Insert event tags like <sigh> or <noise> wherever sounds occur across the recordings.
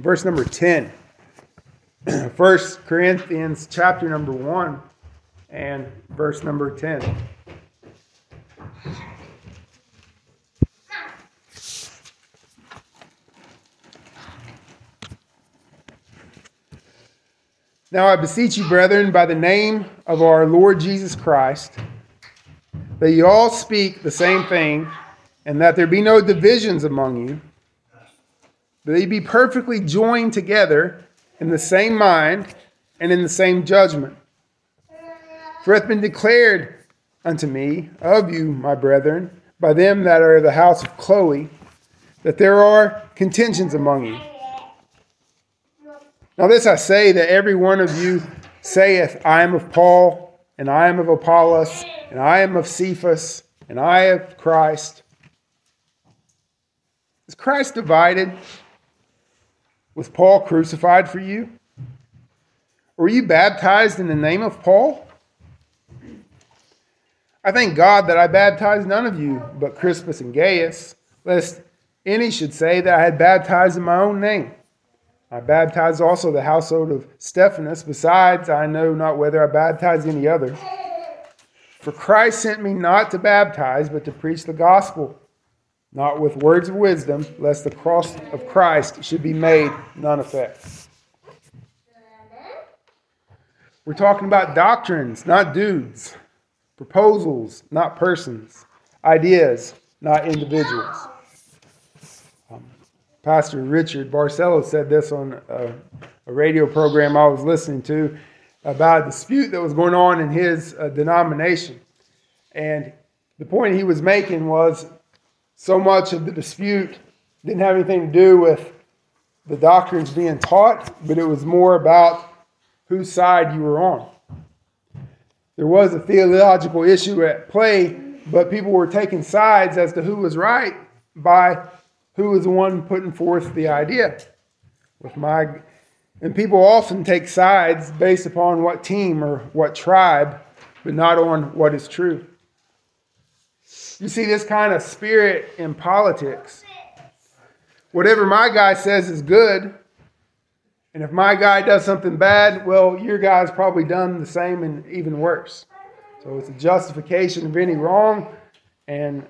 verse number 10. <clears throat> 1 Corinthians chapter number 1 and verse number 10. Now I beseech you, brethren, by the name of our Lord Jesus Christ, that you all speak the same thing, and that there be no divisions among you, that ye be perfectly joined together in the same mind and in the same judgment. For it hath been declared unto me of you, my brethren, by them that are of the house of Chloe, that there are contentions among you. Now, this I say that every one of you saith, I am of Paul, and I am of Apollos, and I am of Cephas, and I of Christ. Is Christ divided? Was Paul crucified for you? Were you baptized in the name of Paul? I thank God that I baptized none of you but Crispus and Gaius, lest any should say that I had baptized in my own name. I baptized also the household of Stephanas. Besides, I know not whether I baptized any other. For Christ sent me not to baptize, but to preach the gospel, not with words of wisdom, lest the cross of Christ should be made none effect. We're talking about doctrines, not dudes, proposals, not persons, ideas, not individuals. Pastor Richard Barcellos said this on a, a, radio program I was listening to about a dispute that was going on in his uh, denomination. And the point he was making was so much of the dispute didn't have anything to do with the doctrines being taught, but it was more about whose side you were on. There was a theological issue at play, but people were taking sides as to who was right by who was the one putting forth the idea. With my and people often take sides based upon what team or what tribe, but not on what is true. You see this kind of spirit in politics. Whatever my guy says is good, and if my guy does something bad, well, your guy's probably done the same and even worse. So it's a justification of any wrong, and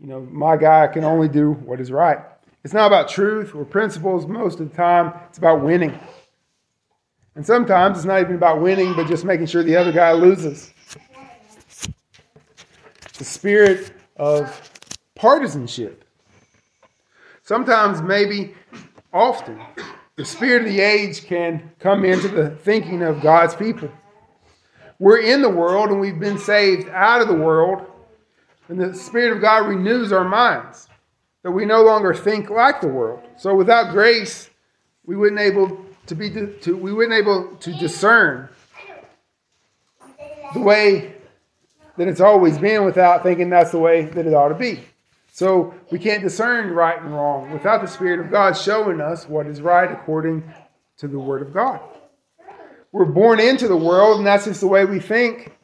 you know, my guy can only do what is right. It's not about truth or principles most of the time, it's about winning. And sometimes it's not even about winning, but just making sure the other guy loses. The spirit of partisanship. Sometimes, maybe often, the spirit of the age can come into the thinking of God's people. We're in the world and we've been saved out of the world and the Spirit of God renews our minds, that we no longer think like the world. So without grace, we wouldn't able to be to, we wouldn't able to discern the way that it's always been without thinking that's the way that it ought to be. So we can't discern right and wrong without the Spirit of God showing us what is right according to the Word of God. We're born into the world, and that's just the way we think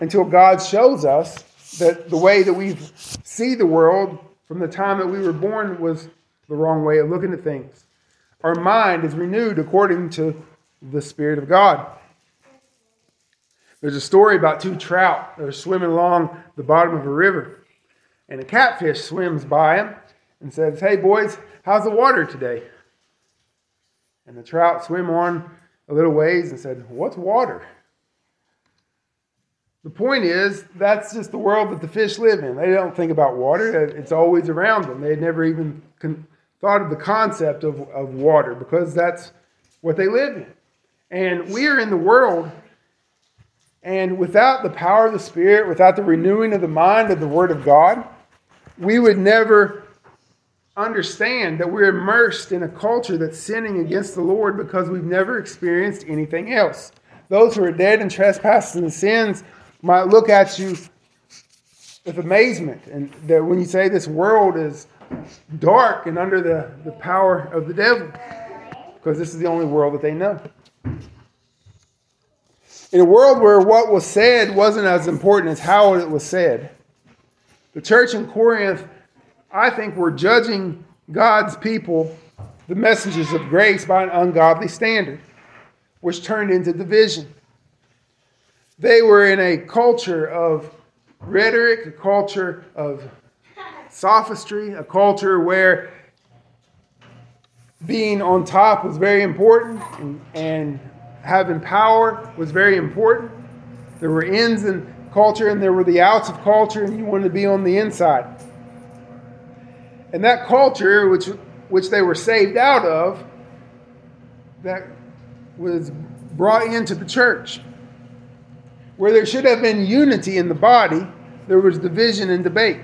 until God shows us that the way that we see the world from the time that we were born was the wrong way of looking at things. Our mind is renewed according to the Spirit of God. There's a story about two trout that are swimming along the bottom of a river, and a catfish swims by them and says, Hey, boys, how's the water today? And the trout swim on a little ways and said, What's water? The point is, that's just the world that the fish live in. They don't think about water, it's always around them. They never even con- thought of the concept of, of water because that's what they live in. And we are in the world, and without the power of the Spirit, without the renewing of the mind of the Word of God, we would never understand that we're immersed in a culture that's sinning against the Lord because we've never experienced anything else. Those who are dead in trespasses and sins might look at you with amazement. And that when you say this world is dark and under the, the power of the devil, because this is the only world that they know. In a world where what was said wasn't as important as how it was said, the church in Corinth, I think, were judging God's people the messengers of grace by an ungodly standard, which turned into division. They were in a culture of rhetoric, a culture of sophistry, a culture where being on top was very important and, and having power was very important. There were ins in culture and there were the outs of culture, and you wanted to be on the inside. And that culture, which, which they were saved out of, that was brought into the church. Where there should have been unity in the body, there was division and debate.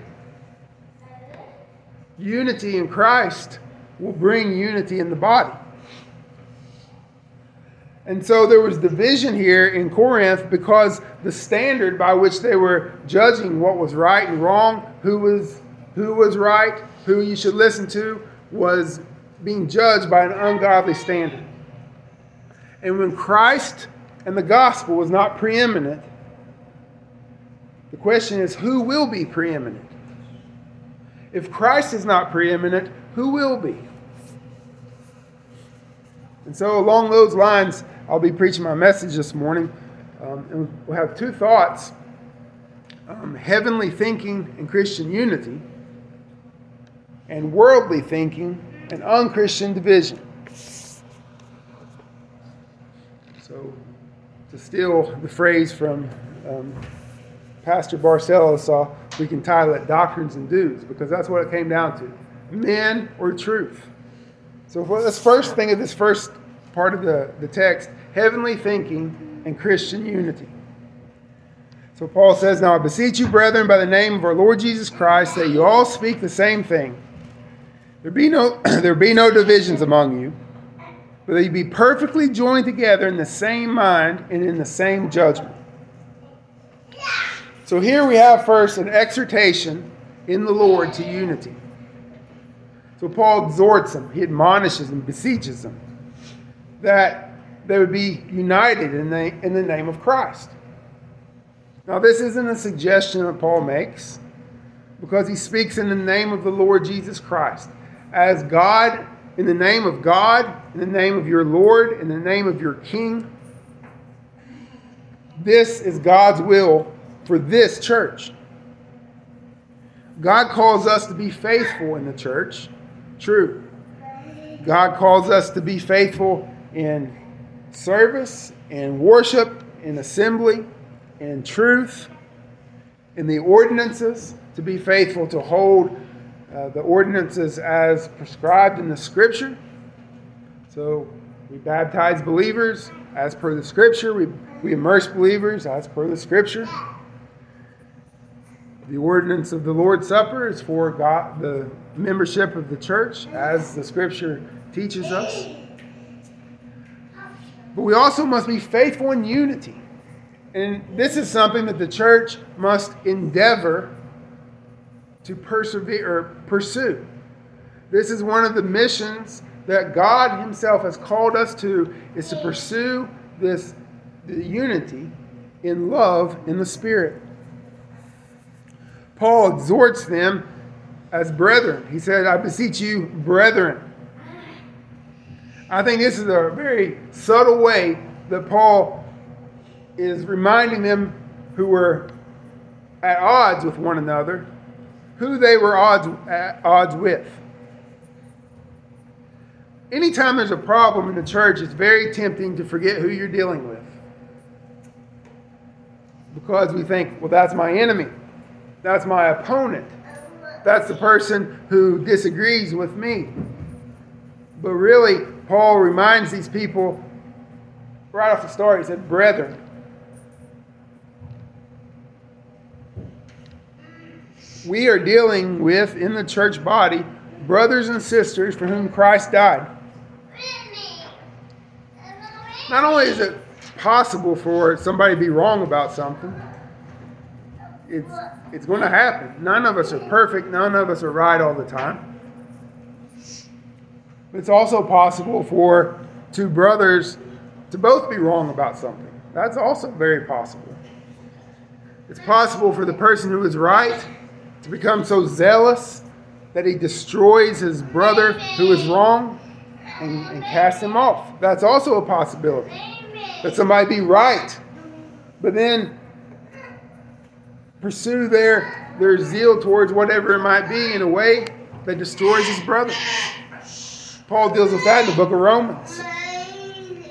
Unity in Christ will bring unity in the body. And so there was division here in Corinth because the standard by which they were judging what was right and wrong, who was who was right, who you should listen to, was being judged by an ungodly standard. And when Christ and the gospel was not preeminent, the question is who will be preeminent? If Christ is not preeminent, who will be? And so, along those lines, I'll be preaching my message this morning. Um, and we'll have two thoughts um, heavenly thinking and Christian unity, and worldly thinking and unchristian division. So, to steal the phrase from um, Pastor Barcellos, uh, we can title it Doctrines and Dudes, because that's what it came down to men or truth. So let's first think of this first part of the, the text heavenly thinking and Christian unity. So Paul says, Now I beseech you, brethren, by the name of our Lord Jesus Christ, that you all speak the same thing. There be no, <clears throat> there be no divisions among you, but that you be perfectly joined together in the same mind and in the same judgment. So here we have first an exhortation in the Lord to unity. So Paul exhorts them, he admonishes them, beseeches them that they would be united in the, in the name of Christ. Now, this isn't a suggestion that Paul makes because he speaks in the name of the Lord Jesus Christ. As God, in the name of God, in the name of your Lord, in the name of your King, this is God's will for this church. God calls us to be faithful in the church. True. God calls us to be faithful in service, in worship, in assembly, in truth, in the ordinances, to be faithful to hold uh, the ordinances as prescribed in the scripture. So we baptize believers as per the scripture, we, we immerse believers as per the scripture. The ordinance of the Lord's Supper is for God, the membership of the church, as the scripture teaches us. But we also must be faithful in unity. And this is something that the church must endeavor to persevere or pursue. This is one of the missions that God Himself has called us to is to pursue this unity in love in the Spirit. Paul exhorts them as brethren. He said, I beseech you, brethren. I think this is a very subtle way that Paul is reminding them who were at odds with one another who they were odds, at odds with. Anytime there's a problem in the church, it's very tempting to forget who you're dealing with. Because we think, well, that's my enemy. That's my opponent. That's the person who disagrees with me. But really, Paul reminds these people right off the start, he said, Brethren. We are dealing with, in the church body, brothers and sisters for whom Christ died. Not only is it possible for somebody to be wrong about something, it's, it's going to happen. None of us are perfect, none of us are right all the time. But it's also possible for two brothers to both be wrong about something. That's also very possible. It's possible for the person who is right to become so zealous that he destroys his brother who is wrong. and, and cast him off. That's also a possibility. That somebody be right, but then pursue their, their zeal towards whatever it might be in a way that destroys his brother. Paul deals with that in the book of Romans.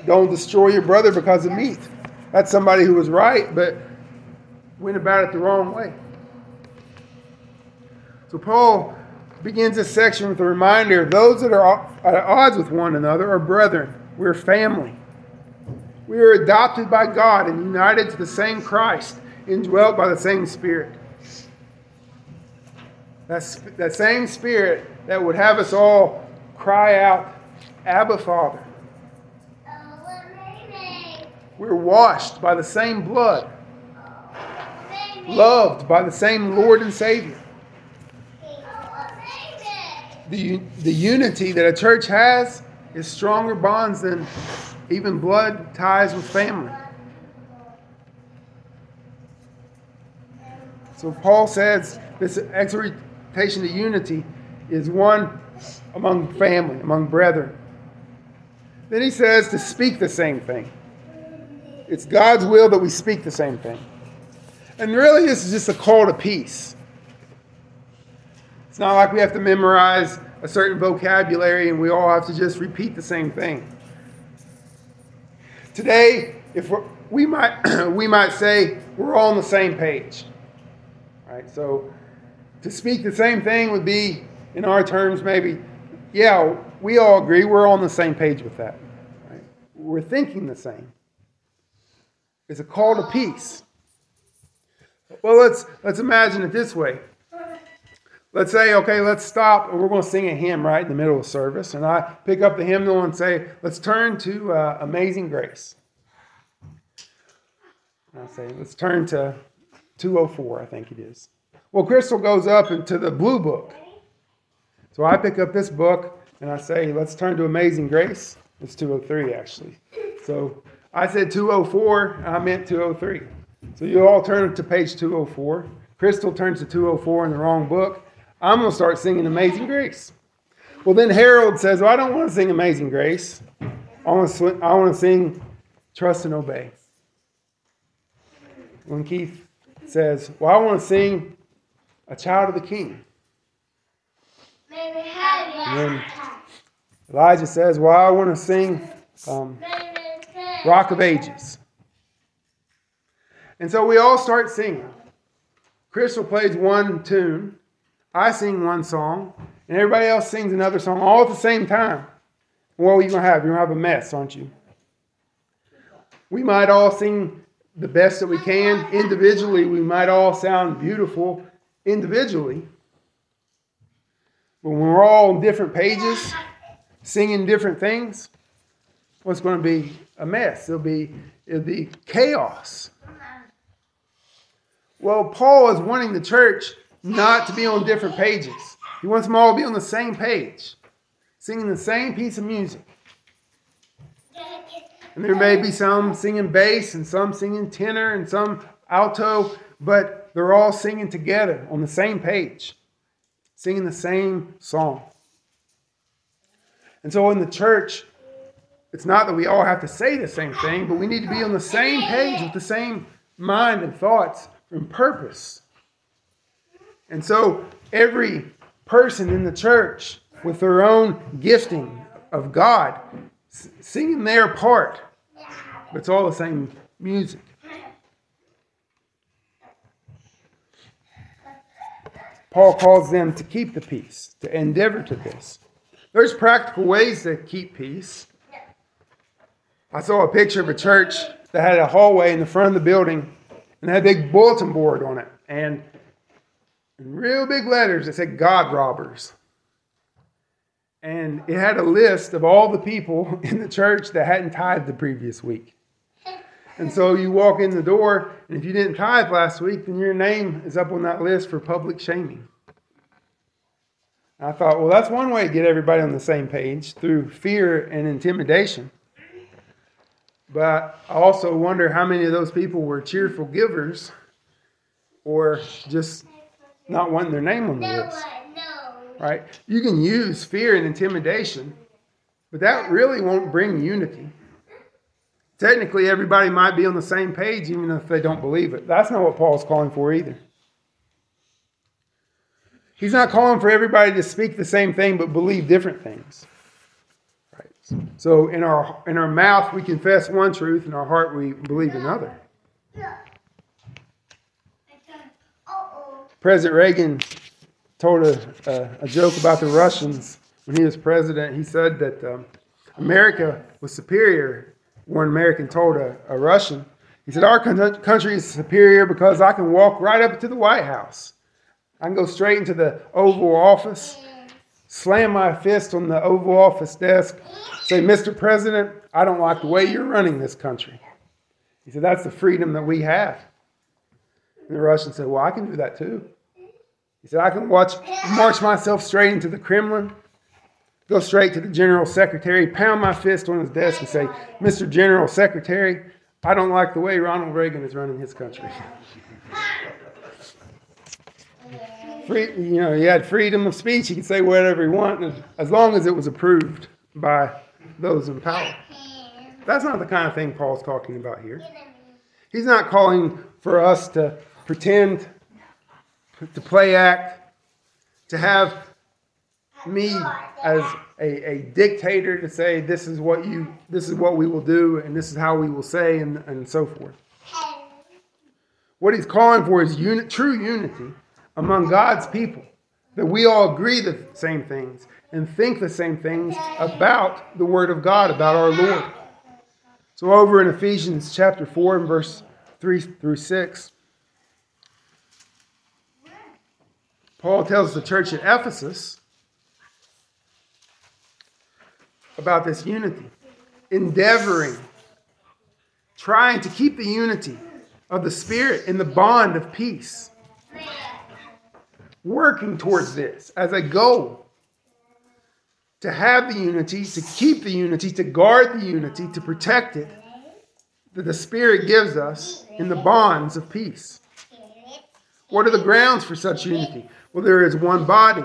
Don't destroy your brother because of meat. That's somebody who was right, but went about it the wrong way. So Paul begins this section with a reminder those that are at odds with one another are brethren. We're family. We are adopted by God and united to the same Christ, indwelt by the same Spirit. That's that same Spirit that would have us all cry out, Abba, Father. We're washed by the same blood, loved by the same Lord and Savior. The, the unity that a church has is stronger bonds than even blood ties with family. So Paul says this exhortation to unity is one among family, among brethren. Then he says to speak the same thing. It's God's will that we speak the same thing. And really, this is just a call to peace. It's not like we have to memorize a certain vocabulary and we all have to just repeat the same thing. Today, if we might <clears throat> we might say we're all on the same page. Right? So to speak the same thing would be in our terms maybe yeah, we all agree we're on the same page with that. Right? We're thinking the same. It's a call to peace. Well, let's let's imagine it this way. Let's say, okay, let's stop, and we're going to sing a hymn right in the middle of service. And I pick up the hymnal and say, let's turn to uh, Amazing Grace. And I say, let's turn to 204, I think it is. Well, Crystal goes up into the blue book. So I pick up this book and I say, let's turn to Amazing Grace. It's 203, actually. So I said 204, I meant 203. So you all turn to page 204. Crystal turns to 204 in the wrong book. I'm going to start singing Amazing Grace. Well, then Harold says, well, I don't want to sing Amazing Grace. I want to, I want to sing Trust and Obey. When Keith says, well, I want to sing A Child of the King. Elijah says, well, I want to sing um, Rock of Ages. And so we all start singing. Crystal plays one tune, I sing one song, and everybody else sings another song all at the same time. What are you going to have? You're going to have a mess, aren't you? We might all sing the best that we can. Individually, we might all sound beautiful individually. When we're all on different pages, singing different things, what's going to be a mess. It'll be it'll be chaos. Well, Paul is wanting the church not to be on different pages. He wants them all to be on the same page, singing the same piece of music. And there may be some singing bass and some singing tenor and some alto, but they're all singing together on the same page, singing the same song. And so in the church, it's not that we all have to say the same thing, but we need to be on the same page with the same mind and thoughts and purpose. And so every person in the church with their own gifting of God singing their part, but it's all the same music. Paul calls them to keep the peace, to endeavor to this. There's practical ways to keep peace. I saw a picture of a church that had a hallway in the front of the building and had a big bulletin board on it. And in real big letters, it said God robbers. And it had a list of all the people <laughs> in the church that hadn't tithed the previous week. And so you walk in the door, and if you didn't tithe last week, then your name is up on that list for public shaming. I thought, well, that's one way to get everybody on the same page through fear and intimidation. But I also wonder how many of those people were cheerful givers or just not wanting their name on the list. Right? You can use fear and intimidation But that really won't bring unity. Technically, everybody might be on the same page even if they don't believe it. That's not what Paul's calling for either. He's not calling for everybody to speak the same thing but believe different things. Right. So in our in our mouth we confess one truth, in our heart we believe another. President Reagan told a, a, a, joke about the Russians when he was president. He said that um, America was superior when American told a, a Russian. He said, Our country is superior because I can walk right up to the White House. I can go straight into the Oval Office, slam my fist on the Oval Office desk, say, Mr. President, I don't like the way you're running this country. He said, That's the freedom that we have. And the Russian said, Well, I can do that too. He said, I can watch, march myself straight into the Kremlin, go straight to the General Secretary, pound my fist on his desk, and say, Mr. General Secretary, I don't like the way Ronald Reagan is running his country. <laughs> Free, you know, he had freedom of speech. He could say whatever he wanted as long as it was approved by those in power. That's not the kind of thing Paul's talking about here. He's not calling for us to pretend, to play act, to have me as a, a dictator to say this is what you this is what we will do and this is how we will say and, and so forth. What he's calling for is unit, true unity among God's people, that we all agree the same things and think the same things about the Word of God, about our Lord. So, over in Ephesians chapter 4 and verse 3 through 6, Paul tells the church at Ephesus about this unity, endeavoring, trying to keep the unity of the Spirit in the bond of peace working towards this as a goal to have the unity, to keep the unity, to guard the unity, to protect it that the Spirit gives us in the bonds of peace. What are the grounds for such unity? Well, there is one body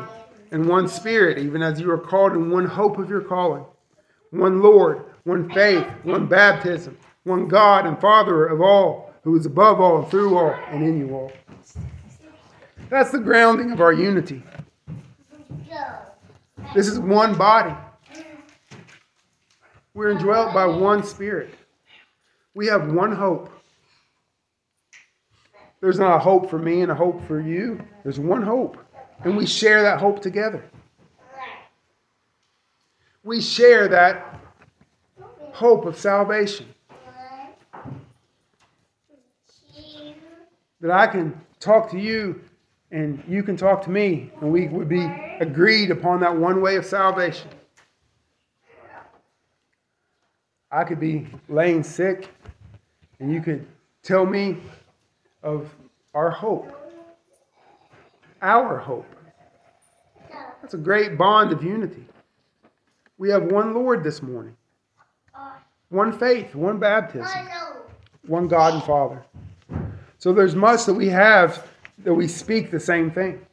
and one Spirit, even as you are called in one hope of your calling, one Lord, one faith, one baptism, one God and Father of all, who is above all and through all and in you all. That's the grounding of our unity. This is one body. We're indwelt by one spirit. We have one hope. There's not a hope for me and a hope for you. There's one hope. And we share that hope together. We share that hope of salvation. That I can talk to you and you can talk to me, and we would be agreed upon that one way of salvation. I could be laying sick, and you could tell me of our hope. Our hope. That's a great bond of unity. We have one Lord this morning, one faith, one baptism, one God and Father. So there's much that we have that we speak the same thing.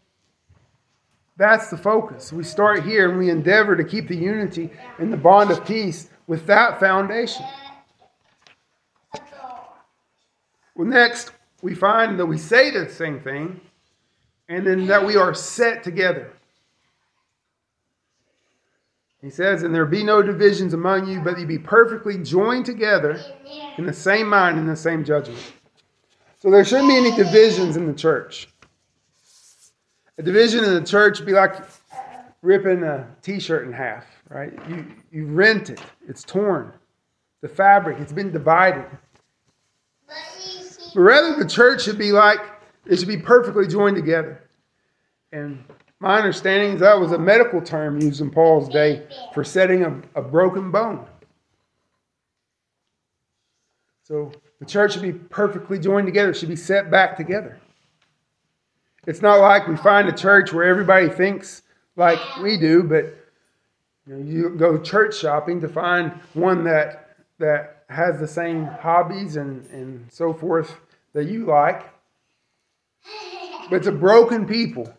That's the focus. We start here and we endeavor to keep the unity and the bond of peace with that foundation. Well, next, we find that we say the same thing and then that we are set together. He says, And there be no divisions among you, but you be perfectly joined together in the same mind and the same judgment. So there shouldn't be any divisions in the church. A division in the church would be like ripping a t-shirt in half, right? You you rent it, it's torn. The fabric, it's been divided. But rather the church should be like it should be perfectly joined together. And my understanding is that was a medical term used in Paul's day for setting a, a broken bone. So the church should be perfectly joined together, should be set back together. It's not like we find a church where everybody thinks like we do, but you, know, you go church shopping to find one that that has the same hobbies and, and so forth that you like. But it's a broken people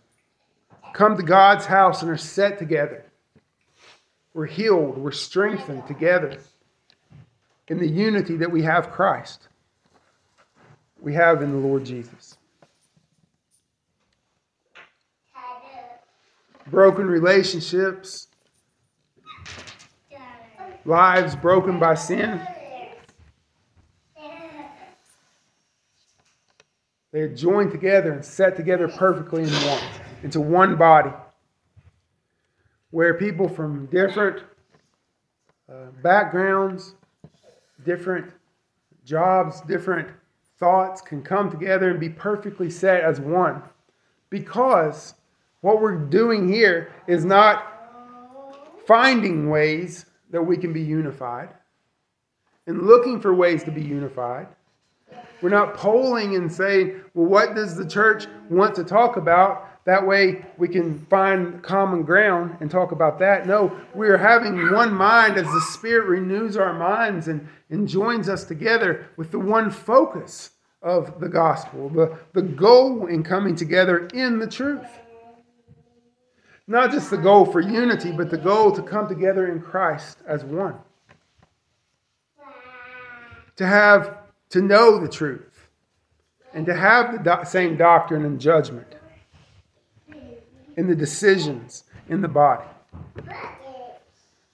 come to God's house and are set together. we're healed, we're strengthened together in the unity that we have Christ. We have in the Lord Jesus. Broken relationships, lives broken by sin. They are joined together and set together perfectly in one, into one body, where people from different uh, backgrounds, different jobs, different thoughts can come together and be perfectly set as one. Because what we're doing here is not finding ways that we can be unified and looking for ways to be unified. We're not polling and saying, well, what does the church want to talk about? That way we can find common ground and talk about that. No, we are having one mind as the Spirit renews our minds and, and joins us together with the one focus of the gospel, the, the goal in coming together in the truth. Not just the goal for unity, but the goal to come together in Christ as one. To have, to know the truth, and to have the do- same doctrine and judgment in the decisions in the body.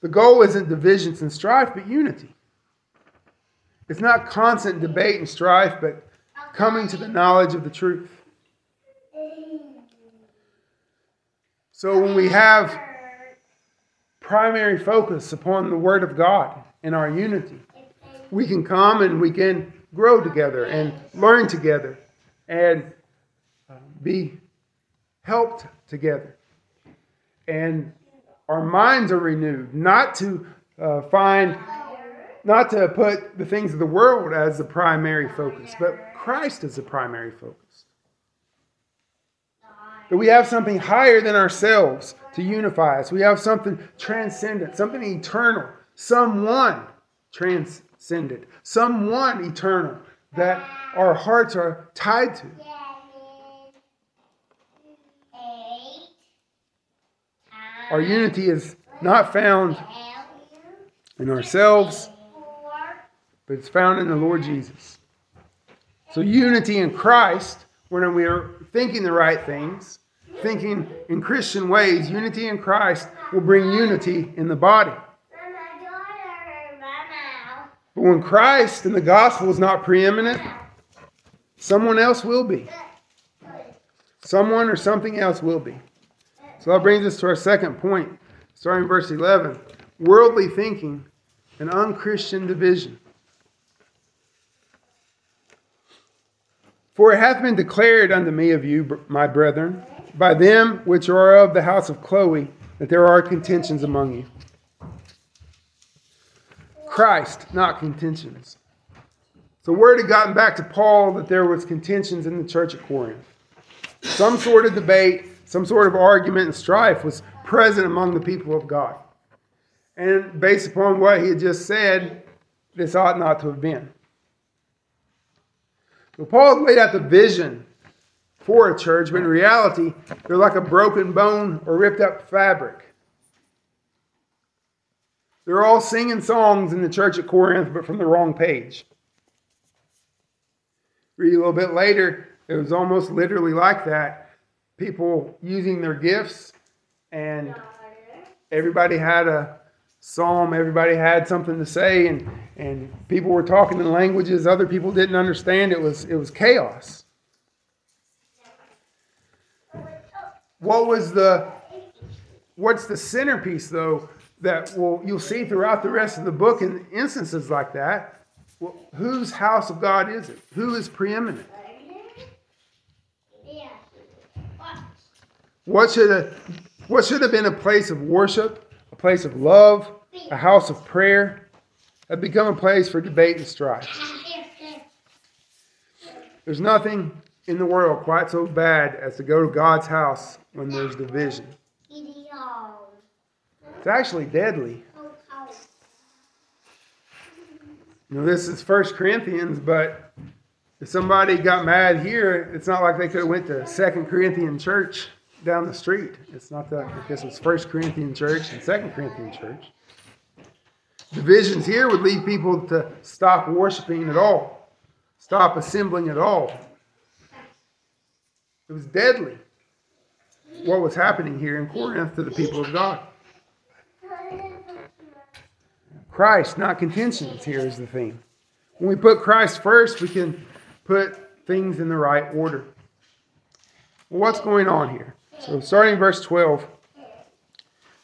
The goal isn't divisions and strife, but unity. It's not constant debate and strife, but coming to the knowledge of the truth. So when we have primary focus upon the Word of God and our unity, we can come and we can grow together and learn together and be helped together. And our minds are renewed, not to uh, find, not to put the things of the world as the primary focus, but Christ as the primary focus. That we have something higher than ourselves to unify us. We have something transcendent, something eternal, someone transcendent, someone eternal that our hearts are tied to. Our unity is not found in ourselves, but it's found in the Lord Jesus. So, unity in Christ, when we are thinking the right things, thinking in Christian ways, unity in Christ will bring unity in the body. But when Christ and the gospel is not preeminent, someone else will be. Someone or something else will be. So that brings us to our second point, starting verse 11 worldly thinking and unchristian division. For it hath been declared unto me of you, my brethren, by them which are of the house of Chloe, that there are contentions among you. Christ, not contentions. So word had gotten back to Paul that there was contentions in the church at Corinth. Some sort of debate, some sort of argument and strife was present among the people of God. And based upon what he had just said, this ought not to have been. So Paul laid out the vision for a church, but in reality, they're like a broken bone or ripped up fabric. They're all singing songs in the church at Corinth, but from the wrong page. Read a little bit later, it was almost literally like that. People using their gifts, and everybody had a psalm, everybody had something to say, and, and people were talking in languages other people didn't understand. It was, it was chaos. What was the what's the centerpiece though that well you'll see throughout the rest of the book in instances like that? Well, whose house of God is it? Who is preeminent? What should have what should have been a place of worship, a place of love, a house of prayer, have become a place for debate and strife. There's nothing in the world quite so bad as to go to God's house when there's division. It's actually deadly. You know, this is First Corinthians, but if somebody got mad here, it's not like they could have went to Second Corinthian church. Down the street. It's not that because it's First Corinthian church and Second Corinthian church. Divisions here would lead people to stop worshiping at all, stop assembling at all. It was deadly what was happening here in Corinth to the people of God. Christ, not contentions, here is the theme. When we put Christ first, we can put things in the right order. Well, what's going on here? So, starting verse 12, it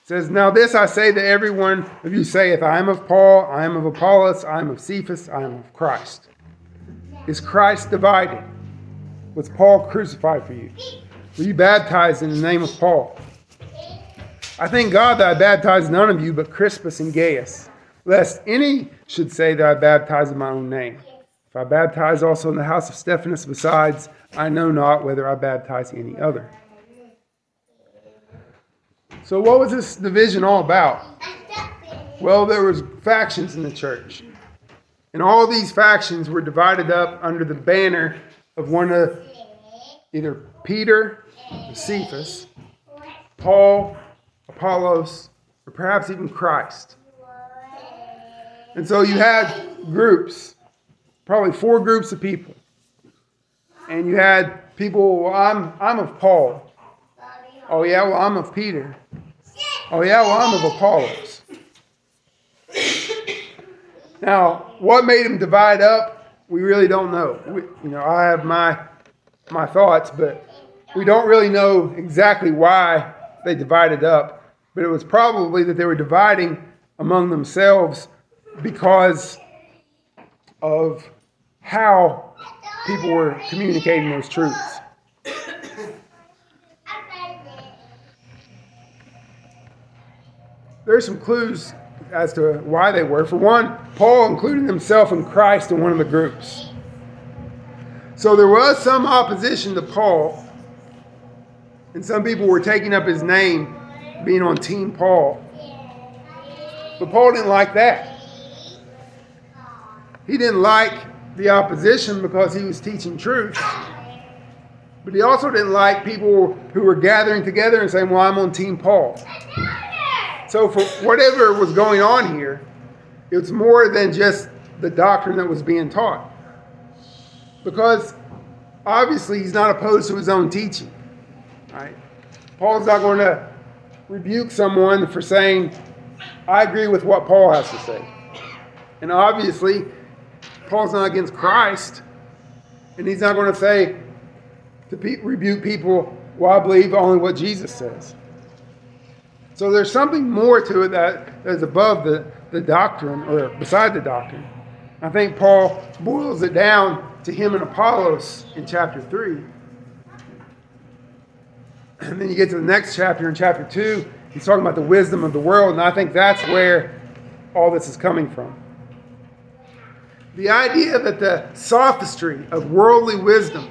says, Now this I say that every one of you saith, I am of Paul, I am of Apollos, I am of Cephas, I am of Christ. Is Christ divided? Was Paul crucified for you? Were you baptized in the name of Paul? I thank God that I baptized none of you but Crispus and Gaius, lest any should say that I baptized in my own name. If I baptize also in the house of Stephanas, besides, I know not whether I baptize any other. So, what was this division all about? Well, there was factions in the church, and all these factions were divided up under the banner of one of either Peter, Cephas, Paul, Apollos, or perhaps even Christ. And so you had groups, probably four groups of people. And you had people, well, I'm, I'm of Paul. Oh, yeah, well, I'm of Peter. Oh, yeah, well, I'm of Apollos. Now, what made them divide up, we really don't know. We, you know, I have my, my thoughts, but we don't really know exactly why they divided up. But it was probably that they were dividing among themselves because of how people were communicating those truths. There's some clues as to why they were. For one, Paul included himself and Christ in one of the groups. So there was some opposition to Paul, and some people were taking up his name, being on Team Paul. But Paul didn't like that. He didn't like the opposition because he was teaching truth. But he also didn't like people who were gathering together and saying, Well, I'm on Team Paul. So, for whatever was going on here, it was more than just the doctrine that was being taught. Because obviously he's not opposed to his own teaching. Right? Paul's not going to rebuke someone for saying, I agree with what Paul has to say. And obviously, Paul's not against Christ, and he's not going to say to pe- rebuke people, well, I believe only what Jesus says. So there's something more to it that is above the, the doctrine or beside the doctrine. I think Paul boils it down to him and Apollos in chapter 3. And then you get to the next chapter in chapter 2, he's talking about the wisdom of the world, and I think that's where all this is coming from. The idea that the sophistry of worldly wisdom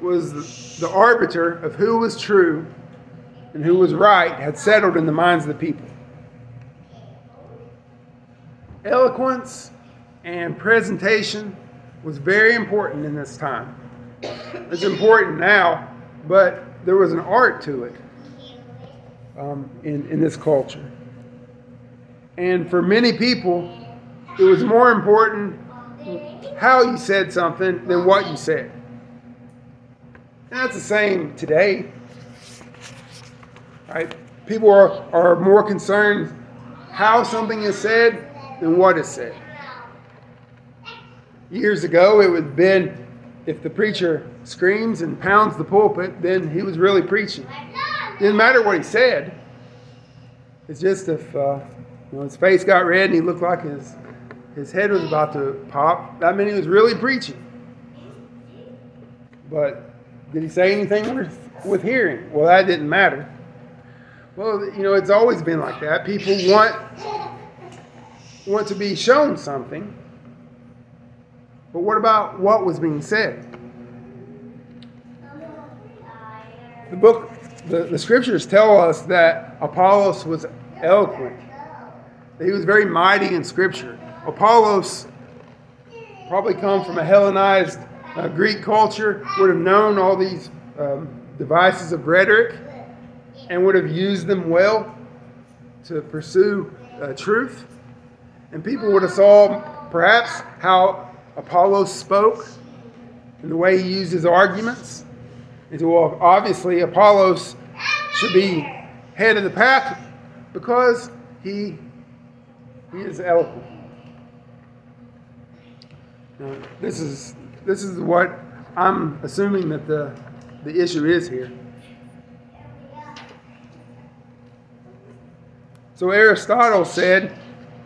was the arbiter of who was true and who was right had settled in the minds of the people. Eloquence and presentation was very important in this time. It's important now, but there was an art to it um, in, in this culture. And for many people, it was more important how you said something than what you said. That's the same today. Right? People are, are more concerned how something is said than what is said. Years ago, it would have been if the preacher screams and pounds the pulpit, then he was really preaching. Didn't matter what he said. It's just if uh, you know, his face got red and he looked like his his head was about to pop, that meant he was really preaching. But did he say anything with, with hearing? Well, that didn't matter. Well, you know, it's always been like that. People want want to be shown something. But what about what was being said? The book, the, the scriptures tell us that Apollos was eloquent, that he was very mighty in scripture. Apollos probably come from a Hellenized uh, Greek culture, would have known all these um, devices of rhetoric. And would have used them well to pursue uh, truth. And people would have saw perhaps how Apollos spoke and the way he used his arguments. And so, well, obviously, Apollos should be head of the pack because he, he is eloquent. Now, this is this is what I'm assuming that the the issue is here. So Aristotle said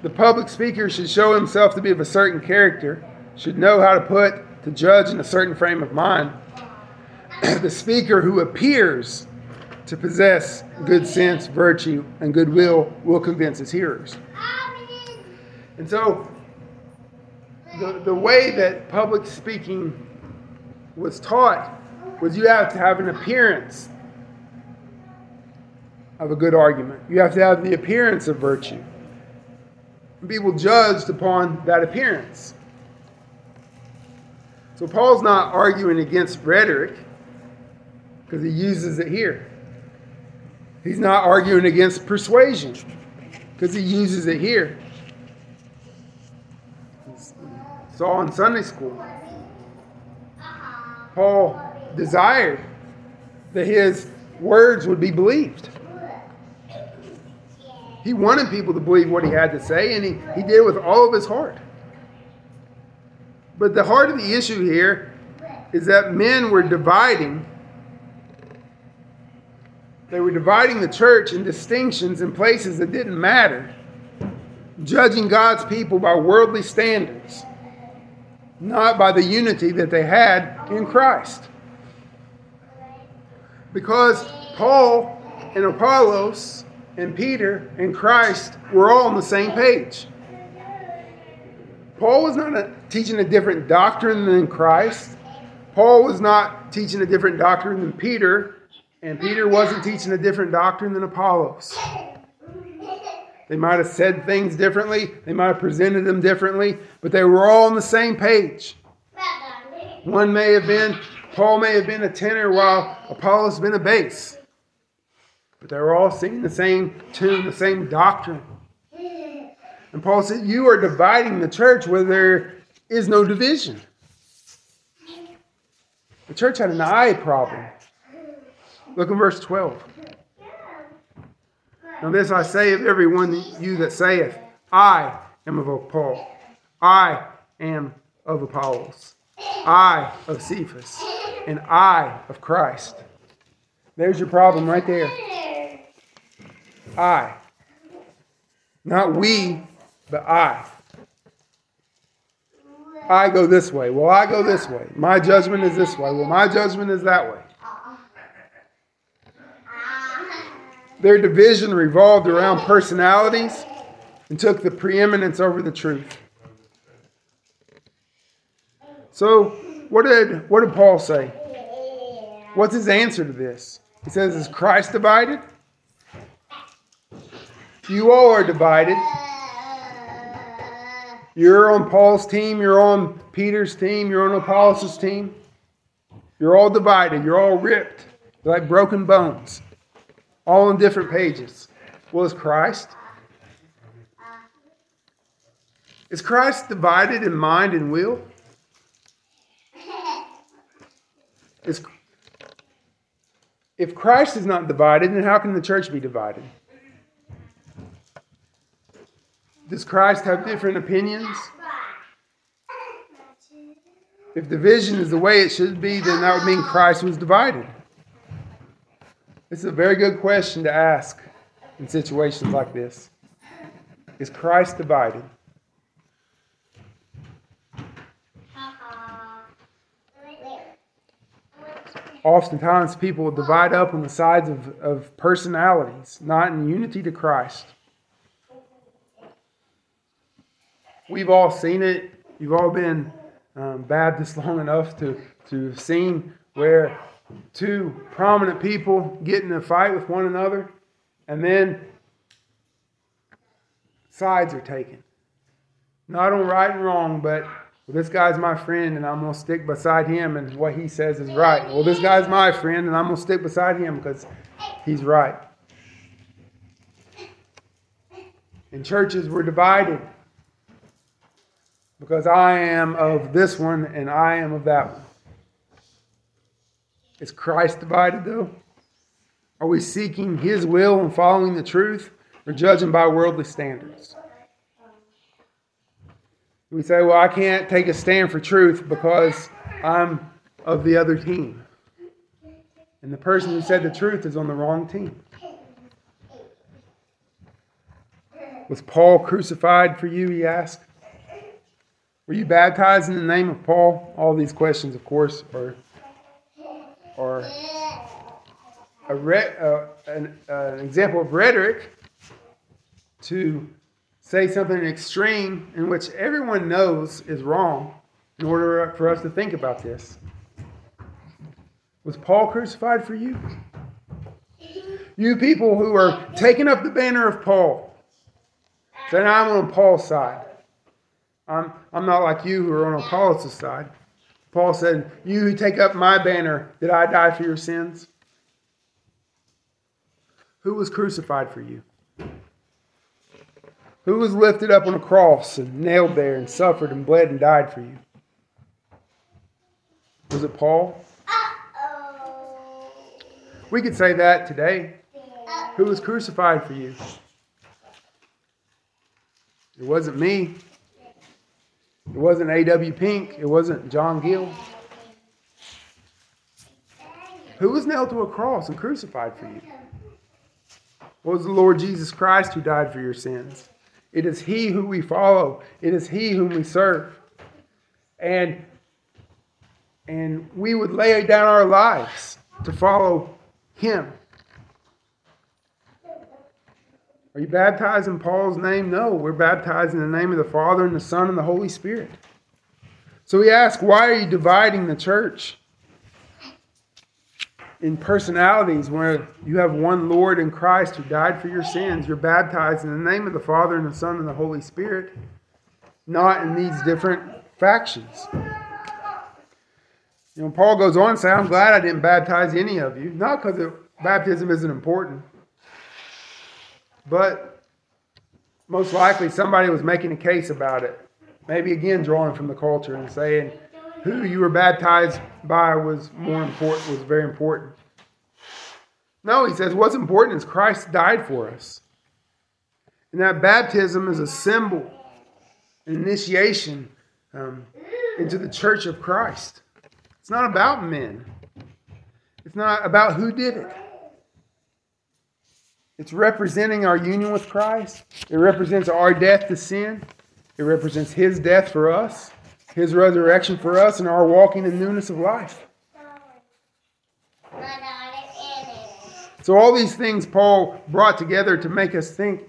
the public speaker should show himself to be of a certain character, should know how to put to judge in a certain frame of mind. <clears throat> the speaker who appears to possess good sense, virtue, and goodwill will convince his hearers. And so, the, the way that public speaking was taught was you have to have an appearance of a good argument. You have to have the appearance of virtue. People judged upon that appearance. So Paul's not arguing against rhetoric because he uses it here. He's not arguing against persuasion because he uses it here. Saw in Sunday school. Paul desired that his words would be believed. He wanted people to believe what he had to say, and he, he did it with all of his heart. But the heart of the issue here is that men were dividing. They were dividing the church in distinctions in places that didn't matter, judging God's people by worldly standards, not by the unity that they had in Christ. Because Paul and Apollos and Peter and Christ were all on the same page. Paul was not a, teaching a different doctrine than Christ. Paul was not teaching a different doctrine than Peter, and Peter wasn't teaching a different doctrine than Apollos. They might have said things differently, they might have presented them differently, but they were all on the same page. One may have been, Paul may have been a tenor while Apollos been a bass. But they were all singing the same tune, the same doctrine. And Paul said, You are dividing the church where there is no division. The church had an eye problem. Look in verse 12. Now, this I say of every one you that saith, I am of Paul, I am of Apollos, I of Cephas, and I of Christ. There's your problem right there. I. Not we, but I. I go this way. Well, I go this way. My judgment is this way. Well, my judgment is that way. Their division revolved around personalities and took the preeminence over the truth. So, what did, what did Paul say? What's his answer to this? He says, Is Christ divided? You all are divided. You're on Paul's team, you're on Peter's team, you're on Apollos' team. You're all divided, you're all ripped, you're like broken bones, all on different pages. Well, is Christ? Is Christ divided in mind and will? Is, if Christ is not divided, then how can the church be divided? Does Christ have different opinions? If division is the way it should be, then that would mean Christ was divided. This is a very good question to ask in situations like this. Is Christ divided? Oftentimes, people divide up on the sides of, of personalities, not in unity to Christ. We've all seen it. You've all been um, Baptist <laughs> long enough to, to have seen where two prominent people get in a fight with one another and then sides are taken. Not on right and wrong, but well, this guy's my friend and I'm going to stick beside him and what he says is right. Well, this guy's my friend and I'm going to stick beside him because he's right. And churches, were divided because I am of this one and I am of that one. Is Christ divided though? Are we seeking his will and following the truth or judging by worldly standards? We say, well, I can't take a stand for truth because I'm of the other team. And the person who said the truth is on the wrong team. Was Paul crucified for you, he asked? Were you baptized in the name of Paul? All these questions, of course, are, are a re- uh, an, uh, an example of rhetoric to say something extreme in which everyone knows is wrong in order for us to think about this. Was Paul crucified for you? You people who are taking up the banner of Paul, saying, I'm on Paul's side. I'm, I'm not like you who are on Apollos' side. Paul said, You who take up my banner, did I die for your sins? Who was crucified for you? Who was lifted up on a cross and nailed there and suffered and bled and died for you? Was it Paul? We could say that today. Who was crucified for you? It wasn't me. It wasn't A.W. Pink. It wasn't John Gill. Who was nailed to a cross and crucified for you? It was the Lord Jesus Christ who died for your sins. It is He who we follow. It is He whom we serve. And, and we would lay down our lives to follow Him. Are you baptized in Paul's name? No, we're baptized in the name of the Father and the Son and the Holy Spirit. So we ask, why are you dividing the church in personalities where you have one Lord in Christ who died for your sins? You're baptized in the name of the Father and the Son and the Holy Spirit, not in these different factions. You know, Paul goes on and say, I'm glad I didn't baptize any of you. Not because baptism isn't important, but most likely somebody was making a case about it. Maybe again drawing from the culture and saying who you were baptized by was more important, was very important. No, he says what's important is Christ died for us. And that baptism is a symbol, an initiation um, into the church of Christ. It's not about men, it's not about who did it. It's representing our union with Christ. It represents our death to sin. It represents His death for us, His resurrection for us, and our walking in newness of life. So, all these things Paul brought together to make us think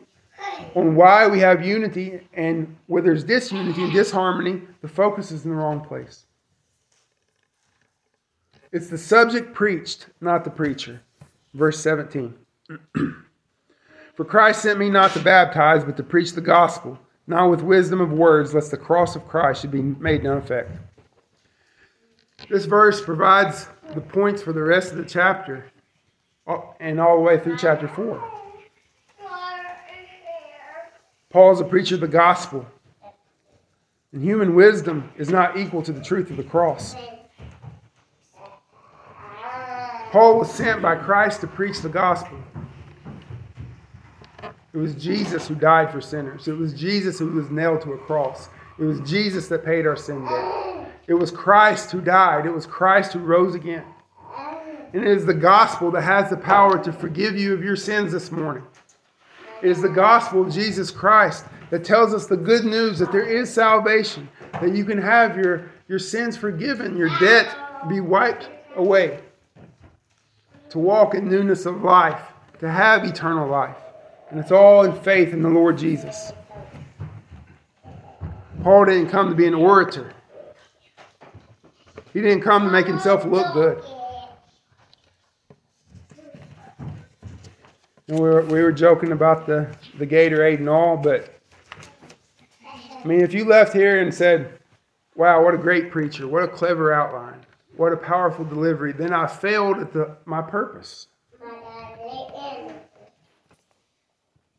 on why we have unity, and where there's disunity and disharmony, the focus is in the wrong place. It's the subject preached, not the preacher. Verse 17. <clears throat> For Christ sent me not to baptize, but to preach the gospel, not with wisdom of words, lest the cross of Christ should be made none effect. This verse provides the points for the rest of the chapter and all the way through chapter 4. Paul is a preacher of the gospel, and human wisdom is not equal to the truth of the cross. Paul was sent by Christ to preach the gospel. It was Jesus who died for sinners. It was Jesus who was nailed to a cross. It was Jesus that paid our sin debt. It was Christ who died. It was Christ who rose again. And it is the gospel that has the power to forgive you of your sins this morning. It is the gospel of Jesus Christ that tells us the good news that there is salvation, that you can have your, your sins forgiven, your debt be wiped away, to walk in newness of life, to have eternal life. And it's all in faith in the Lord Jesus. Paul didn't come to be an orator. He didn't come to make himself look good. And we were, we were joking about the, the Gatorade and all, but I mean, if you left here and said, wow, what a great preacher, what a clever outline, what a powerful delivery, then I failed at the, my purpose.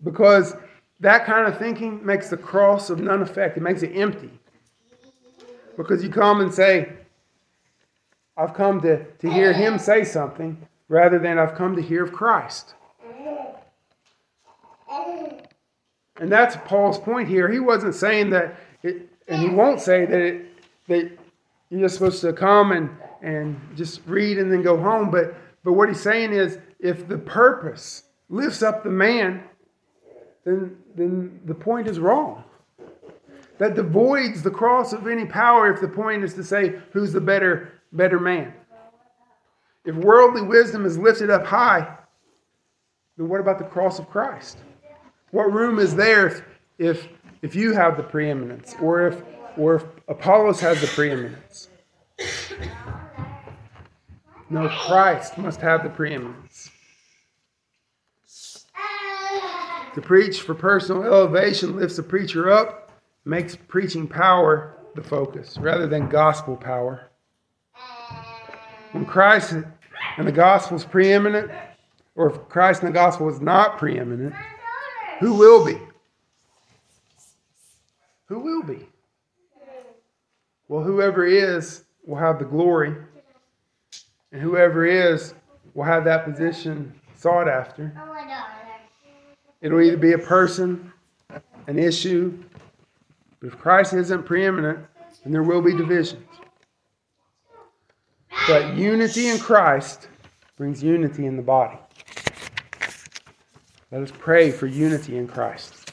Because that kind of thinking makes the cross of none effect. It makes it empty. Because you come and say, I've come to, to hear him say something rather than I've come to hear of Christ. And that's Paul's point here. He wasn't saying that, it, and he won't say that, it, that you're just supposed to come and, and just read and then go home. But, but what he's saying is if the purpose lifts up the man, then, then the point is wrong. That devoids the cross of any power if the point is to say who's the better, better man. If worldly wisdom is lifted up high, then what about the cross of Christ? What room is there if, if, if you have the preeminence or if, or if Apollos has the preeminence? No, Christ must have the preeminence. To preach for personal elevation lifts the preacher up, makes preaching power the focus rather than gospel power. When Christ and the gospel is preeminent, or if Christ and the gospel is not preeminent, who will be? Who will be? Well, whoever is will have the glory, and whoever is will have that position sought after. Oh, It'll either be a person, an issue, but if Christ isn't preeminent, then there will be divisions. But unity in Christ brings unity in the body. Let us pray for unity in Christ.